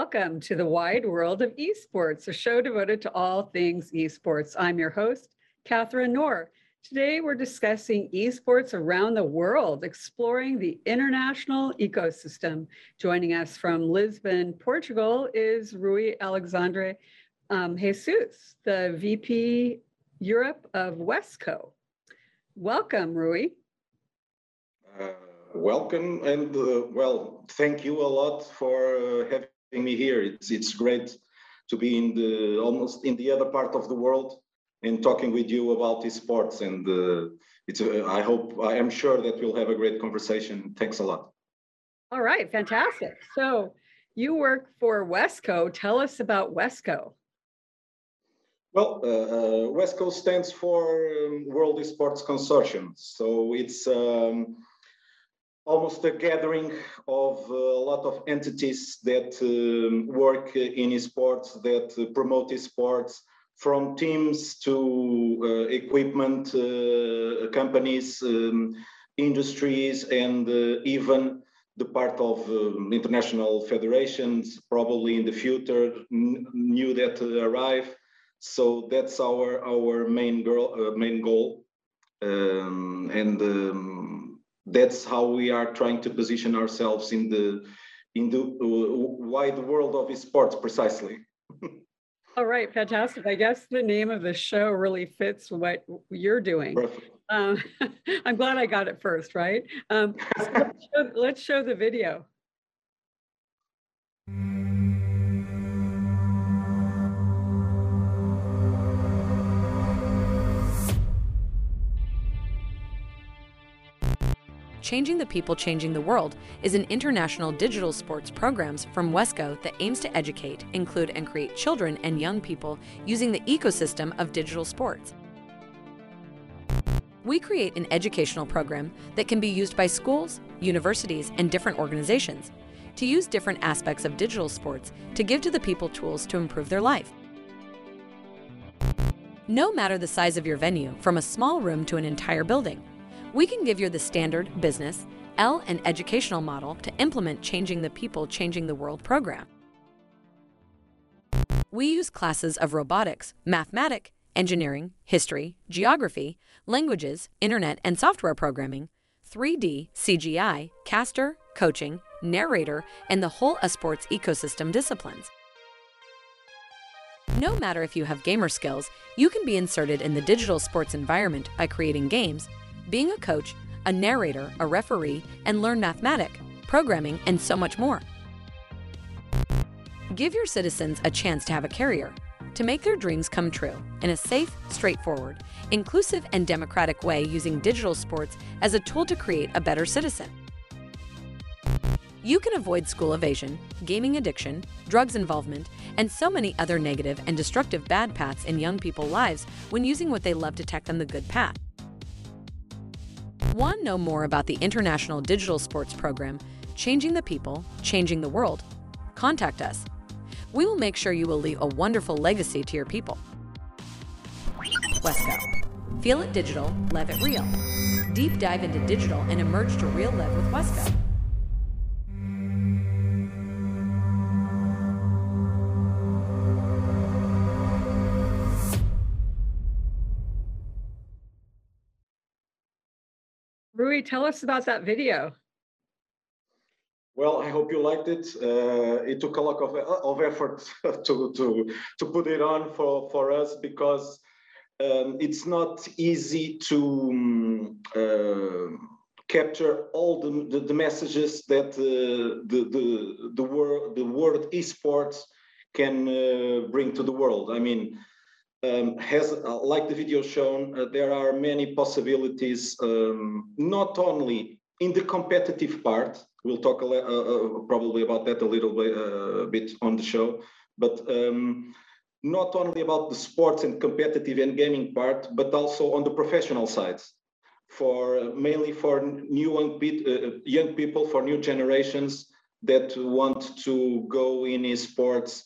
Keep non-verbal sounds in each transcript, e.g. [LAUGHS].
Welcome to the wide world of esports, a show devoted to all things esports. I'm your host, Catherine Knorr. Today, we're discussing esports around the world, exploring the international ecosystem. Joining us from Lisbon, Portugal, is Rui Alexandre um, Jesus, the VP Europe of Wesco. Welcome, Rui. Uh, welcome, and uh, well, thank you a lot for uh, having me here. It's it's great to be in the almost in the other part of the world and talking with you about esports. And uh, it's, uh, I hope, I am sure that we'll have a great conversation. Thanks a lot. All right, fantastic. So you work for Wesco. Tell us about Wesco. Well, uh, uh, WESCO stands for um, World Esports Consortium. So it's um, almost a gathering of a lot of entities that um, work in esports, that promote esports, from teams to uh, equipment uh, companies, um, industries, and uh, even the part of um, international federations, probably in the future, new that arrive. So that's our our main goal. main goal, um, and um, that's how we are trying to position ourselves in the in the wide world of sports precisely. [LAUGHS] All right, fantastic. I guess the name of the show really fits what you're doing. Um, [LAUGHS] I'm glad I got it first, right? Um, so let's, show, let's show the video. Changing the People, Changing the World is an international digital sports programs from WESCO that aims to educate, include, and create children and young people using the ecosystem of digital sports. We create an educational program that can be used by schools, universities, and different organizations to use different aspects of digital sports to give to the people tools to improve their life. No matter the size of your venue, from a small room to an entire building, we can give you the standard business, L and educational model to implement Changing the People, Changing the World program. We use classes of robotics, mathematics, engineering, history, geography, languages, internet and software programming, 3D, CGI, caster, coaching, narrator, and the whole esports ecosystem disciplines. No matter if you have gamer skills, you can be inserted in the digital sports environment by creating games, being a coach, a narrator, a referee, and learn mathematics, programming, and so much more. Give your citizens a chance to have a career, to make their dreams come true in a safe, straightforward, inclusive, and democratic way using digital sports as a tool to create a better citizen. You can avoid school evasion, gaming addiction, drugs involvement, and so many other negative and destructive bad paths in young people's lives when using what they love to take them the good path. To know more about the International Digital Sports Program, Changing the People, Changing the World? Contact us. We will make sure you will leave a wonderful legacy to your people. Wesco. Feel it digital, live it real. Deep dive into digital and emerge to real live with Wesco. Tell us about that video. Well, I hope you liked it. Uh, it took a lot of, of effort [LAUGHS] to, to, to put it on for, for us because um, it's not easy to um, uh, capture all the, the, the messages that uh, the, the, the, word, the word esports can uh, bring to the world. I mean, um, has, uh, like the video shown, uh, there are many possibilities, um, not only in the competitive part, we'll talk uh, uh, probably about that a little bit, uh, bit on the show, but um, not only about the sports and competitive and gaming part, but also on the professional side, for mainly for new young, young people, for new generations that want to go in sports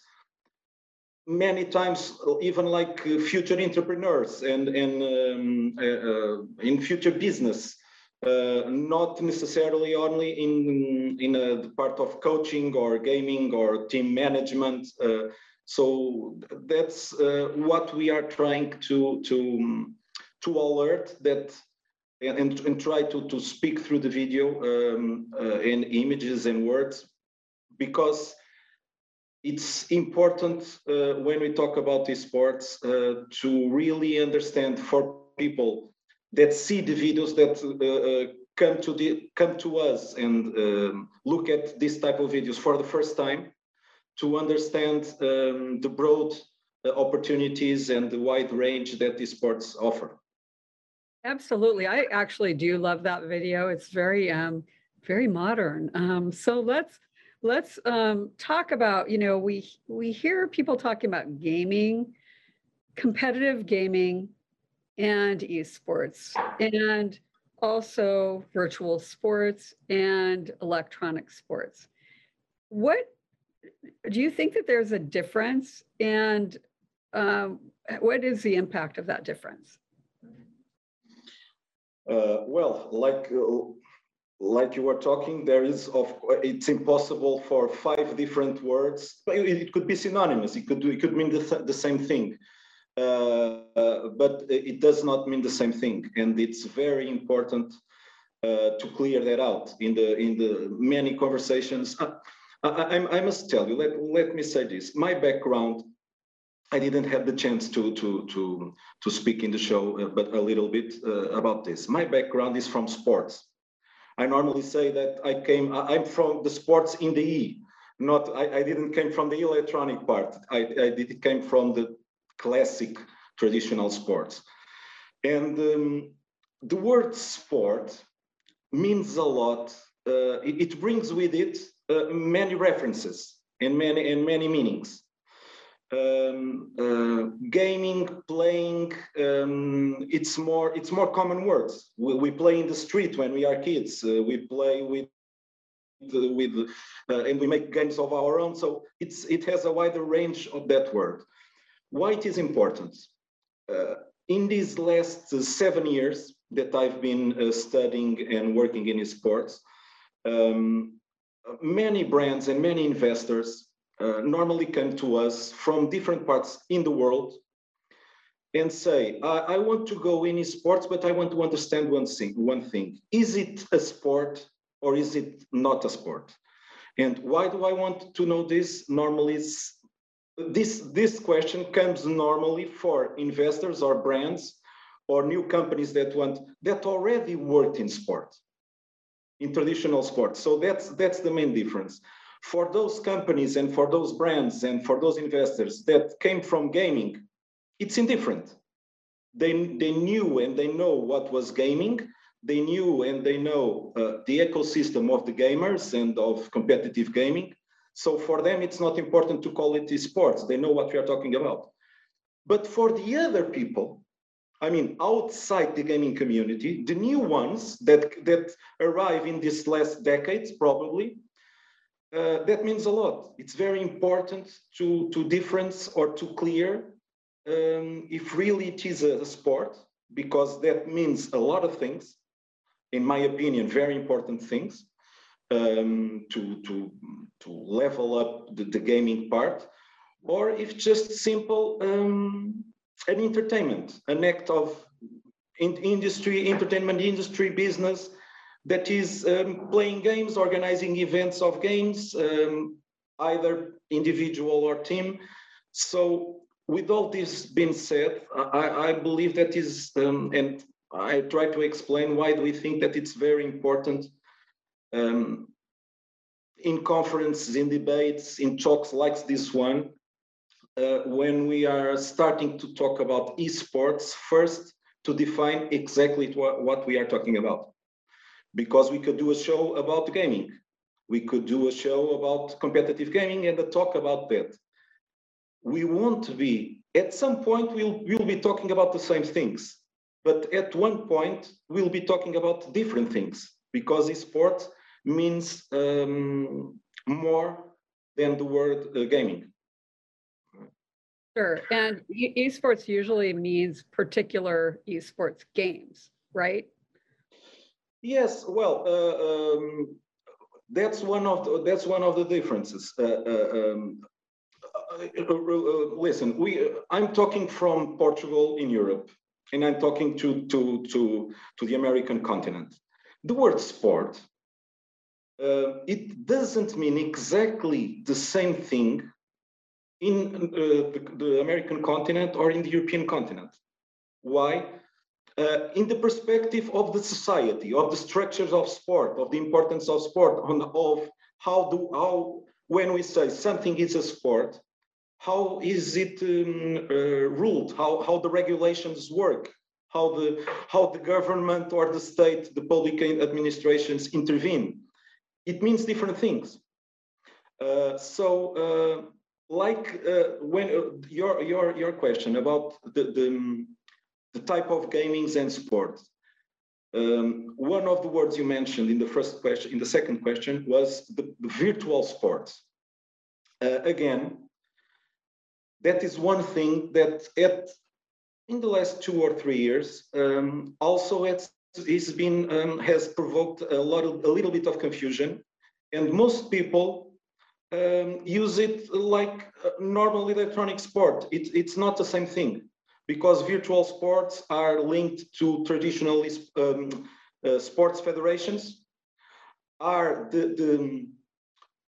many times even like uh, future entrepreneurs and and um, uh, uh, in future business uh, not necessarily only in in uh, the part of coaching or gaming or team management. Uh, so that's what we are trying to to to alert that and, and try to, to speak through the video um, in images and words because it's important uh, when we talk about these sports uh, to really understand for people that see the videos that uh, uh, come to the come to us and um, look at this type of videos for the first time to understand um, the broad uh, opportunities and the wide range that these sports offer. Absolutely. I actually do love that video. It's very, um, very modern. Um, so let's let's um, talk about. You know, we we hear people talking about gaming, competitive gaming, and esports, and also virtual sports and electronic sports. What do you think that there's a difference, and um, what is the impact of that difference? Uh, well, like uh, like you were talking, there is of it's impossible for five different words. It, could be synonymous. It could it could mean the, th the same thing, uh, uh, but it does not mean the same thing. And it's very important uh, to clear that out in the in the many conversations. Uh, I, I, I must tell you. Let let me say this. My background I didn't have the chance to to to to speak in the show, uh, but a little bit uh, about this. My background is from sports. I normally say that I came. I'm from the sports in the E. Not. I, I didn't came from the electronic part. I, I did, came from the classic traditional sports. And um, the word sport means a lot. Uh, it, it, brings with it uh, many references and many and many meanings um, uh, gaming, playing, um, it's more it's more common words. We, we, play in the street when we are kids. Uh, we play with with uh, and we make games of our own. So it's it has a wider range of that word. Why it is important? Uh, in these last seven years that I've been uh, studying and working in sports, um, many brands and many investors uh, normally come to us from different parts in the world and say, I, I, want to go in sports, but I want to understand one thing, one thing. Is it a sport or is it not a sport? And why do I want to know this? Normally, this, this question comes normally for investors or brands or new companies that want that already worked in sport, in traditional sports. So that's that's the main difference for those companies and for those brands and for those investors that came from gaming, it's indifferent. They, they knew and they know what was gaming. They knew and they know uh, the ecosystem of the gamers and of competitive gaming. So for them, it's not important to call it esports. They know what we are talking about. But for the other people, I mean, outside the gaming community, the new ones that, that arrive in these last decades, probably, uh, that means a lot. It's very important to, to difference or to clear um, if really it is a, a sport, because that means a lot of things, in my opinion, very important things um, to, to, to level up the, the gaming part, or if just simple um, an entertainment, an act of in industry, entertainment industry, business, that is um, playing games, organizing events of games, um, either individual or team. So with all this being said, I, I believe that is, um, and I try to explain why do we think that it's very important um, in conferences, in debates, in talks like this one, uh, when we are starting to talk about esports, first to define exactly what, what we are talking about because we could do a show about gaming. We could do a show about competitive gaming and a talk about that. We won't be, at some point, we'll, we'll be talking about the same things. But at one point, we'll be talking about different things because esports means um, more than the word uh, gaming. Sure. And esports usually means particular esports games, right? Yes, well, uh, um, that's one of the, that's one of the differences. Uh, uh um, uh, uh, listen, we I'm talking from Portugal in Europe, and I'm talking to to to to the American continent. The word sport uh, it doesn't mean exactly the same thing in uh, the, the, American continent or in the European continent. Why? Uh, in the perspective of the society, of the structures of sport, of the importance of sport, on, of how do how when we say something is a sport, how is it um, uh, ruled? How how the regulations work? How the how the government or the state, the public administrations intervene? it means different things. Uh, so, uh, like uh, when your your your question about the the, the type of gamings and sports, um, one of the words you mentioned in the first question, in the second question, was the, the virtual sports. Uh, again, that is one thing that at in the last two or three years um, also it's been um, has provoked a lot of a little bit of confusion, and most people um, use it like normal electronic sport. It, it's not the same thing because virtual sports are linked to traditional um, uh, sports federations. Are the, the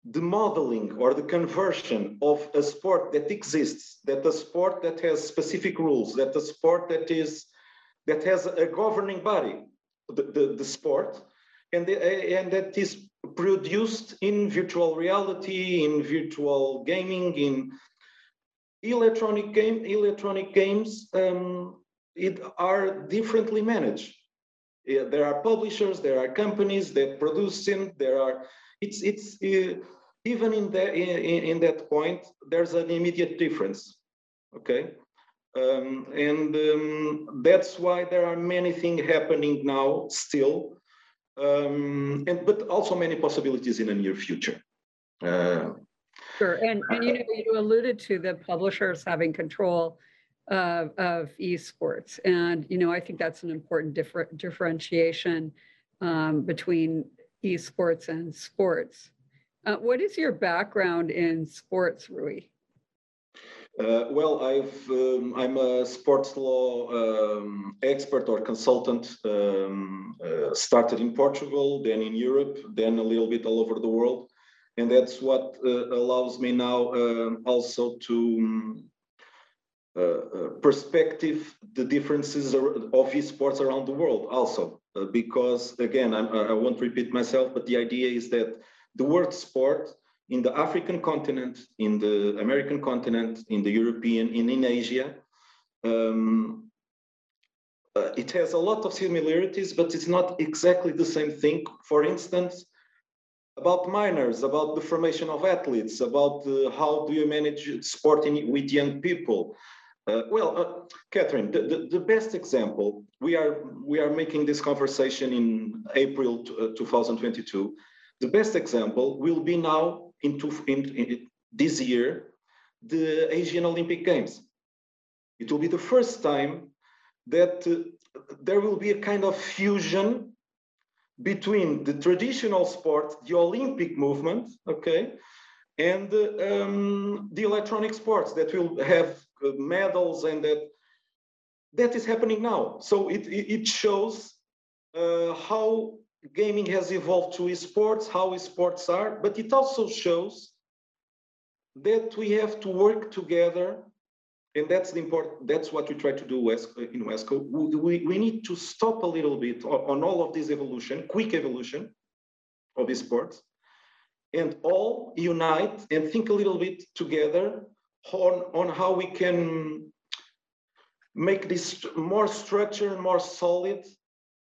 the modeling or the conversion of a sport that exists, that a sport that has specific rules, that a sport that is that has a governing body, the, the, the sport, and, the, and that is produced in virtual reality, in virtual gaming, in electronic game electronic games um, it are differently managed. There are publishers, there are companies that produce them. There are it's it's uh, even in that in, in that point there's an immediate difference. Okay, um, and um, that's why there are many things happening now still, um, and but also many possibilities in the near future. Uh, sure, and, and you know you alluded to the publishers having control of, of esports, and you know I think that's an important differ, differentiation um, between esports and sports. Uh, what is your background in sports, Rui? Uh, well, I've, um, I'm a sports law um, expert or consultant. Um, uh, started in Portugal, then in Europe, then a little bit all over the world, and that's what uh, allows me now um, also to um, uh, uh, perspective the differences of esports around the world. Also, uh, because again, I'm, I won't repeat myself, but the idea is that the word sport in the African continent, in the American continent, in the European, in, in Asia. Um, uh, it has a lot of similarities, but it's not exactly the same thing. For instance, about minors, about the formation of athletes, about uh, how do you manage sporting with young people. Uh, well, uh, Catherine, the, the, the, best example, we are, we are making this conversation in April 2022. Uh, the best example will be now into in, in this year the Asian Olympic Games. It will be the first time that uh, there will be a kind of fusion between the traditional sport, the Olympic movement, okay, and um, the electronic sports that will have uh, medals and that that is happening now. So it, it shows uh, how gaming has evolved to esports, how esports are, but it also shows that we have to work together and that's the important that's what we try to do in WESCO. We, we need to stop a little bit on all of this evolution, quick evolution of esports, and all unite and think a little bit together on, on how we can make this more structured more solid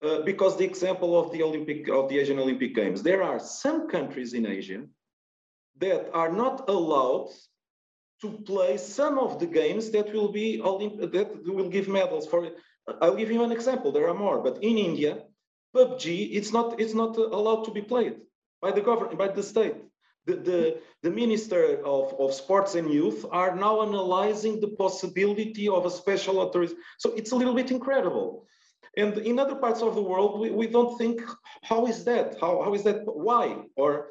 uh, because the example of the Olympic of the Asian Olympic Games, there are some countries in Asia that are not allowed to play some of the games that will be Olymp- that will give medals for. it. I'll give you an example. There are more, but in India, PUBG it's not it's not allowed to be played by the government by the state. The, the, the Minister of, of Sports and Youth are now analyzing the possibility of a special authorization. So it's a little bit incredible. And in other parts of the world, we, we don't think, how is that? How, how is that? Why? Or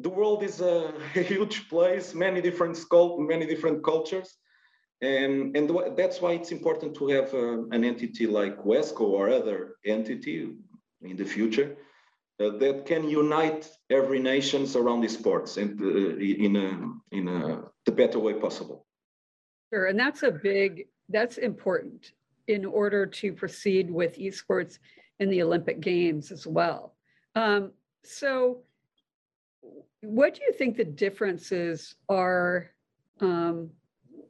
the world is a, [LAUGHS] huge place, many different scope, many different cultures. And, and that's why it's important to have uh, an entity like WESCO or other entity in the future uh, that can unite every nations around the sports and uh, in a, in a, the better way possible. Sure, and that's a big, that's important in order to proceed with esports in the Olympic Games as well. Um, so what do you think the differences are um,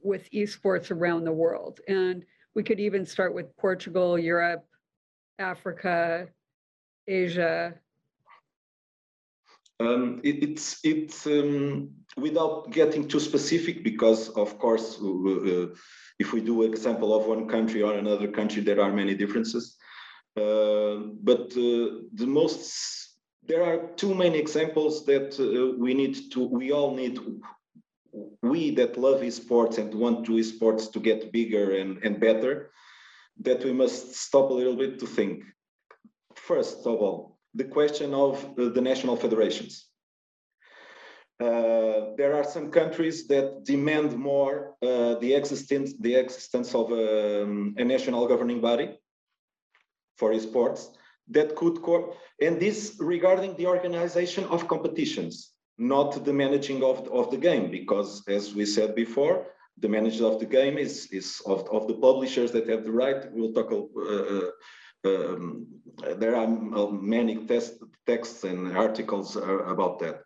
with esports around the world? And we could even start with Portugal, Europe, Africa, Asia. Um, it, it's it's um, without getting too specific because of course uh, if we do example of one country or another country there are many differences uh, but uh, the most there are two main examples that uh, we need to, we all need, we that love esports and want to esports to get bigger and, and better, that we must stop a little bit to think. First of all, the question of uh, the national federations. Uh, there are some countries that demand more uh, the existence the existence of um, a national governing body for esports that could, and this regarding the organization of competitions, not the managing of, of the game, because as we said before, the manager of the game is, is of, of the publishers that have the right. We'll talk, uh, um, there are many test, texts and articles about that.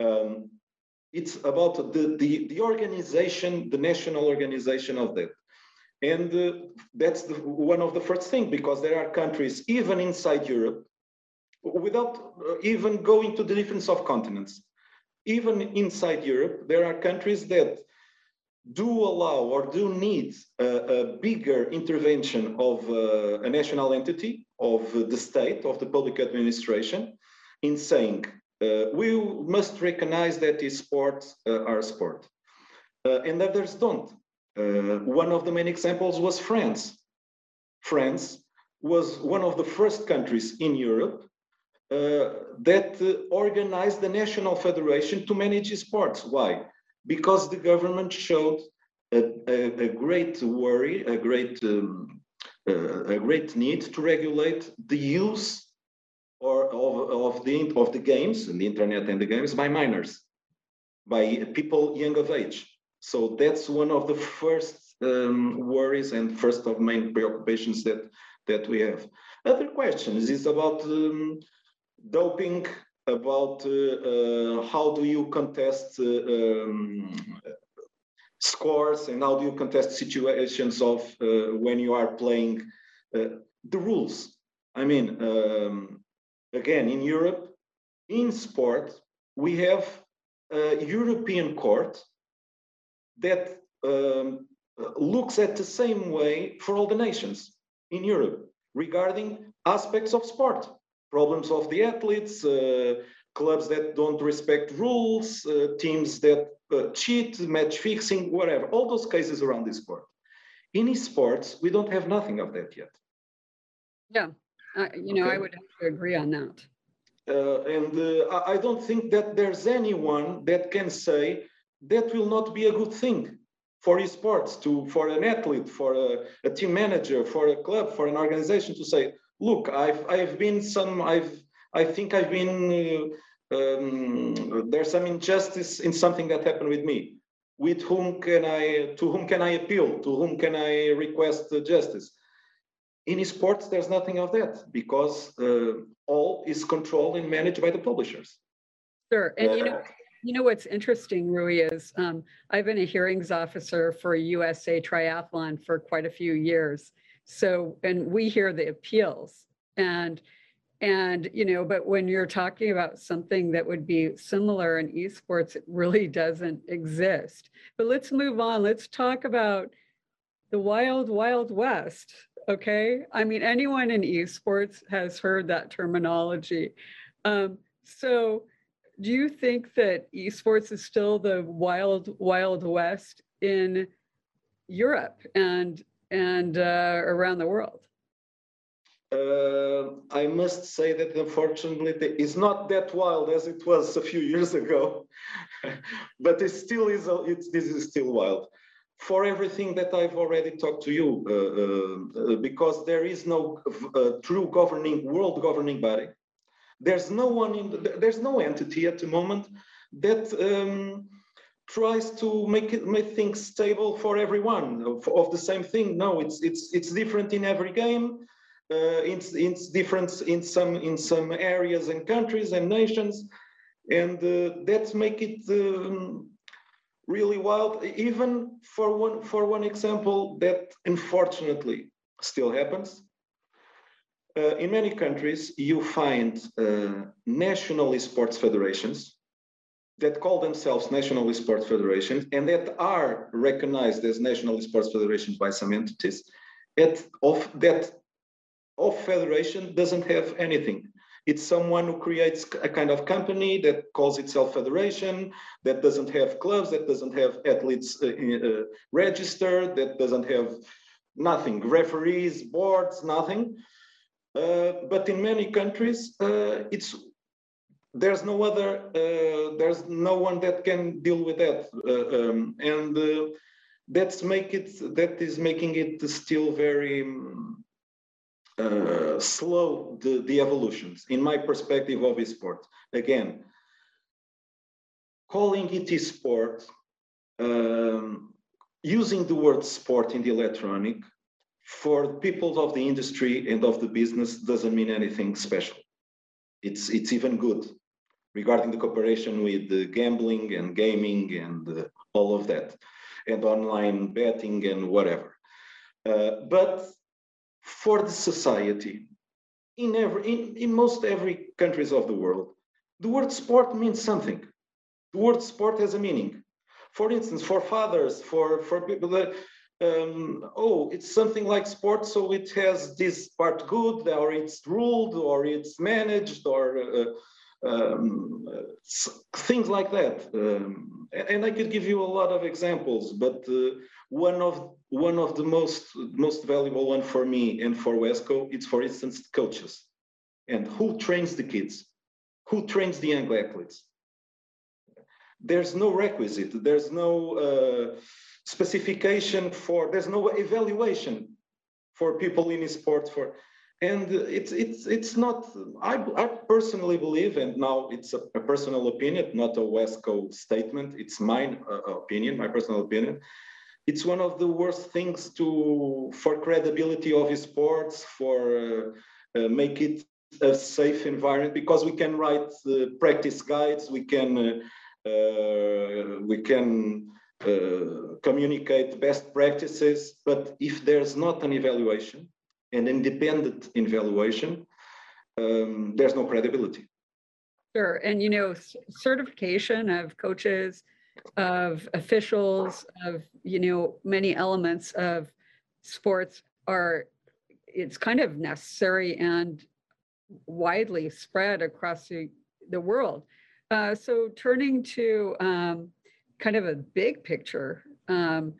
Um, it's about the, the, the organization, the national organization of that. And uh, that's the, one of the first things, because there are countries, even inside Europe, without uh, even going to the difference of continents, even inside Europe, there are countries that do allow or do need a, a bigger intervention of uh, a national entity, of the state, of the public administration, in saying, uh, we must recognize that sports uh, are sport. Uh, and others don't. Uh, one of the main examples was France. France was one of the first countries in Europe uh, that uh, organized the national federation to manage sports. Why? Because the government showed a, a, a great worry, a great, um, uh, a great need to regulate the use or of, of, the, of the games, and the internet and the games, by minors, by people young of age. So that's one of the first um, worries and first of main preoccupations that, that we have. Other questions is about um, doping, about uh, uh, how do you contest uh, um, scores and how do you contest situations of uh, when you are playing uh, the rules. I mean, um, again, in Europe, in sport, we have a European court that um, looks at the same way for all the nations in Europe regarding aspects of sport, problems of the athletes, uh, clubs that don't respect rules, uh, teams that uh, cheat, match fixing, whatever, all those cases around this sport. In esports, we don't have nothing of that yet. Yeah, you know, okay. I would have to agree on that. Uh, and uh, I don't think that there's anyone that can say that will not be a good thing for esports to for an athlete for a, a, team manager for a club for an organization to say look i've i've been some i've i think i've been uh, um, there's some injustice in something that happened with me. With whom can i to whom can i appeal? To whom can i request justice? In esports there's nothing of that because uh, all is controlled and managed by the publishers. Sure. And uh, you know you know what's interesting, Rui, is um, I've been a hearings officer for USA Triathlon for quite a few years. So, and we hear the appeals and and you know, but when you're talking about something that would be similar in esports, it really doesn't exist. But let's move on. Let's talk about the wild, wild west. Okay. I mean, anyone in esports has heard that terminology. Um, so do you think that esports is still the wild, wild west in Europe and and uh, around the world? uh, I must say that unfortunately it's not that wild as it was a few years ago, [LAUGHS] but it still is. A, this is still wild for everything that I've already talked to you, uh, uh, because there is no uh, true governing world governing body. There's no one in. The, there's no entity at the moment that. Um, tries to make it make things stable for everyone of, of, the same thing no it's it's it's different in every game uh, it's it's different in some in some areas and countries and nations and uh, that make it um, really wild even for one for one example that unfortunately still happens uh, in many countries you find uh, national sports federations that call themselves national sports federations and that are recognized as national sports federations by some entities at, of that of federation doesn't have anything. It's someone who creates a kind of company that calls itself federation that doesn't have clubs that doesn't have athletes uh, uh, registered that doesn't have nothing. Referees boards nothing but in many countries uh, it's there's no other uh, there's no one that can deal with that. Uh, um, and uh, that's make it that is making it still very uh, slow the, the evolutions in my perspective of sport again calling it sport um, using the word sport in the electronic for people of the industry and of the business doesn't mean anything special it's it's even good regarding the cooperation with the gambling and gaming and uh, all of that, and online betting and whatever. Uh, but for the society, in every in, in most every countries of the world, the word sport means something. The word sport has a meaning. For instance, for fathers, for for people that um, oh, it's something like sport, so it has this part good, or it's ruled, or it's managed, or uh, um, things like that. Um, and I could give you a lot of examples, but uh, one of one of the most most valuable one for me and for Wesco, it's for instance coaches, and who trains the kids, who trains the young athletes. There's no requisite. There's no uh, specification for. There's no evaluation for people in sport for and it's it's it's not I, I personally believe and now it's a, a personal opinion not a wesco statement it's my uh, opinion my personal opinion it's one of the worst things to for credibility of sports for uh, uh, make it a safe environment because we can write practice guides we can uh, uh, we can uh, communicate best practices but if there's not an evaluation an independent evaluation, um, there's no credibility. Sure. And, you know, certification of coaches, of officials, of, you know, many elements of sports are, it's kind of necessary and widely spread across the, the world. Uh, so turning to um, kind of a big picture, um,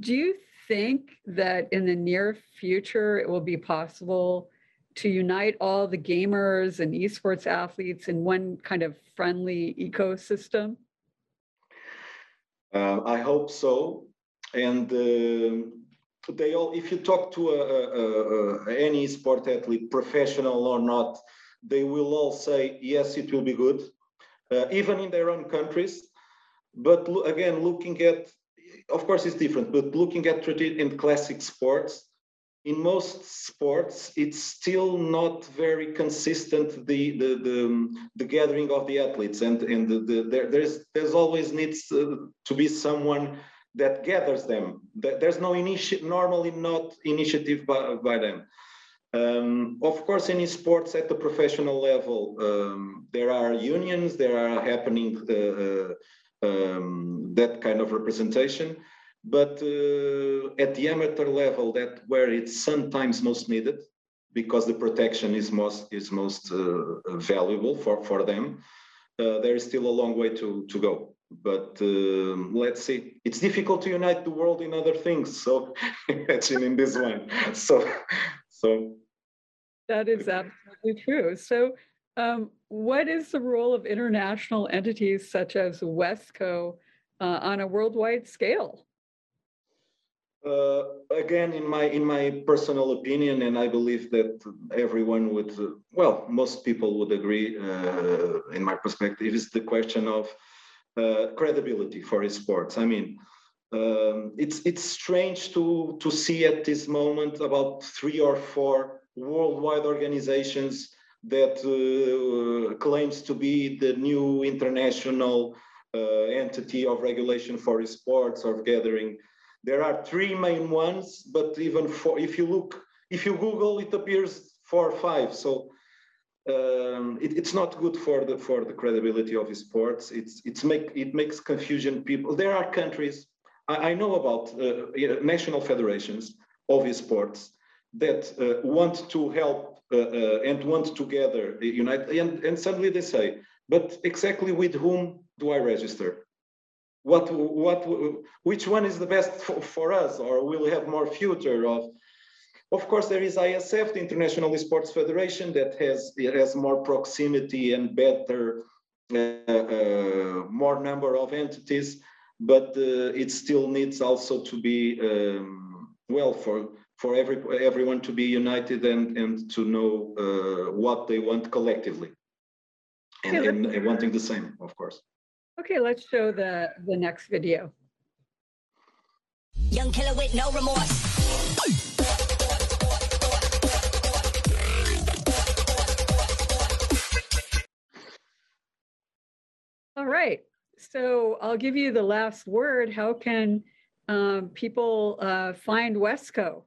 do you think that in the near future it will be possible to unite all the gamers and esports athletes in one kind of friendly ecosystem? Uh, I hope so. And uh, they all, if you talk to a, a, a, any sport athlete, professional or not, they will all say, yes, it will be good, uh, even in their own countries. But lo again, looking at of course it's different, but looking at traditional classic sports, in most sports, it's still not very consistent the the the, the gathering of the athletes, and and the, the, there, there's there's always needs to, to be someone that gathers them. There's no initiative, normally not initiative by, by them. Um, of course, in sports at the professional level, um, there are unions, there are happening uh, uh um, that kind of representation. But uh, at the amateur level, that where it's sometimes most needed, because the protection is most is most uh, valuable for for them. Uh, there is still a long way to to go. But um, let's see. It's difficult to unite the world in other things. So [LAUGHS] imagine in this one. So so That is absolutely true. So, um, what is the role of international entities such as WESCO uh, on a worldwide scale? Uh, again, in my in my personal opinion, and I believe that everyone would, well, most people would agree. Uh, in my perspective, is the question of uh, credibility for sports. I mean, um, it's it's strange to to see at this moment about three or four worldwide organizations that uh, claims to be the new international uh, entity of regulation for sports or gathering there are three main ones, but even for if you look, if you Google, it appears four or five. So um, it, it's not good for the for the credibility of sports. It's it's make it makes confusion. People there are countries I, I know about uh, national federations of sports that uh, want to help uh, uh and want together unite and, and suddenly they say, but exactly with whom do I register? what what which one is the best [LAUGHS] for, for us or will have more future of of course there is IESF the international sports federation that has has more proximity and better uh, uh, more number of entities but uh, it still needs also to be um, well for for every everyone to be united and and to know uh, what they want collectively and, and, and wanting the same of course Okay, let's show the, the next video. Young killer with no remorse. All right, so I'll give you the last word. How can um, people uh, find Wesco?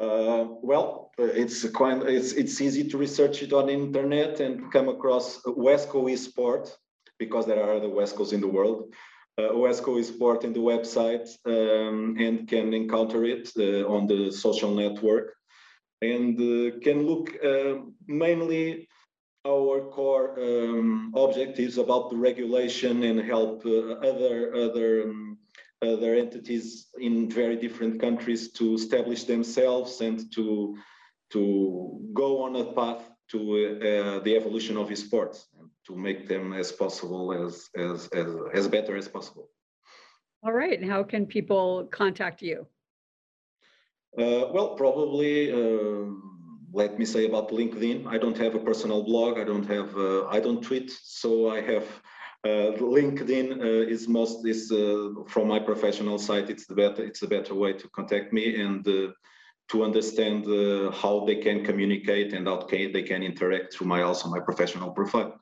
Uh, well, uh, it's quite it's it's easy to research it on the internet and come across Wesco eSport because there are other WESCOs in the world. Uh, WESCO is part in the website um, and can encounter it uh, on the social network and uh, can look uh, mainly our core um, objectives about the regulation and help other other um, other entities in very different countries to establish themselves and to to go on a path to uh, the evolution of sports to make them as possible as, as, as, as better as possible. All right. And how can people contact you? Uh, well, probably, uh, let me say about LinkedIn. I don't have a personal blog. I don't have, uh, I don't tweet. So I have uh, LinkedIn uh, is most is uh, from my professional site. It's the better, it's a better way to contact me and to understand how they can communicate and how they can interact through my also my professional profile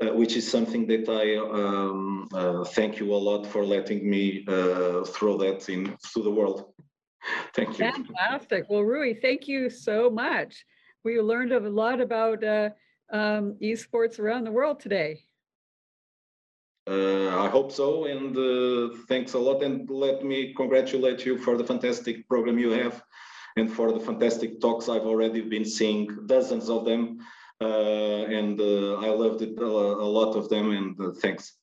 uh, which is something that I um, uh, thank you a lot for letting me uh, throw that in to the world. [LAUGHS] thank you. Fantastic. Well, Rui, thank you so much. We learned a lot about uh, um, esports around the world today. Uh, I hope so, and uh, thanks a lot. And let me congratulate you for the fantastic program you have, and for the fantastic talks I've already been seeing, dozens of them. Uh, and uh, I loved it a lot of them. And uh, thanks.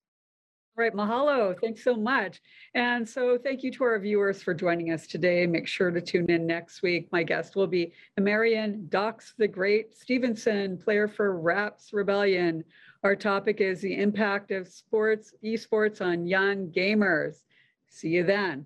Right, mahalo. Thanks so much. And so thank you to our viewers for joining us today. Make sure to tune in next week. My guest will be Marion Docs the Great Stevenson, player for Raps Rebellion. Our topic is the impact of sports, esports on young gamers. See you then.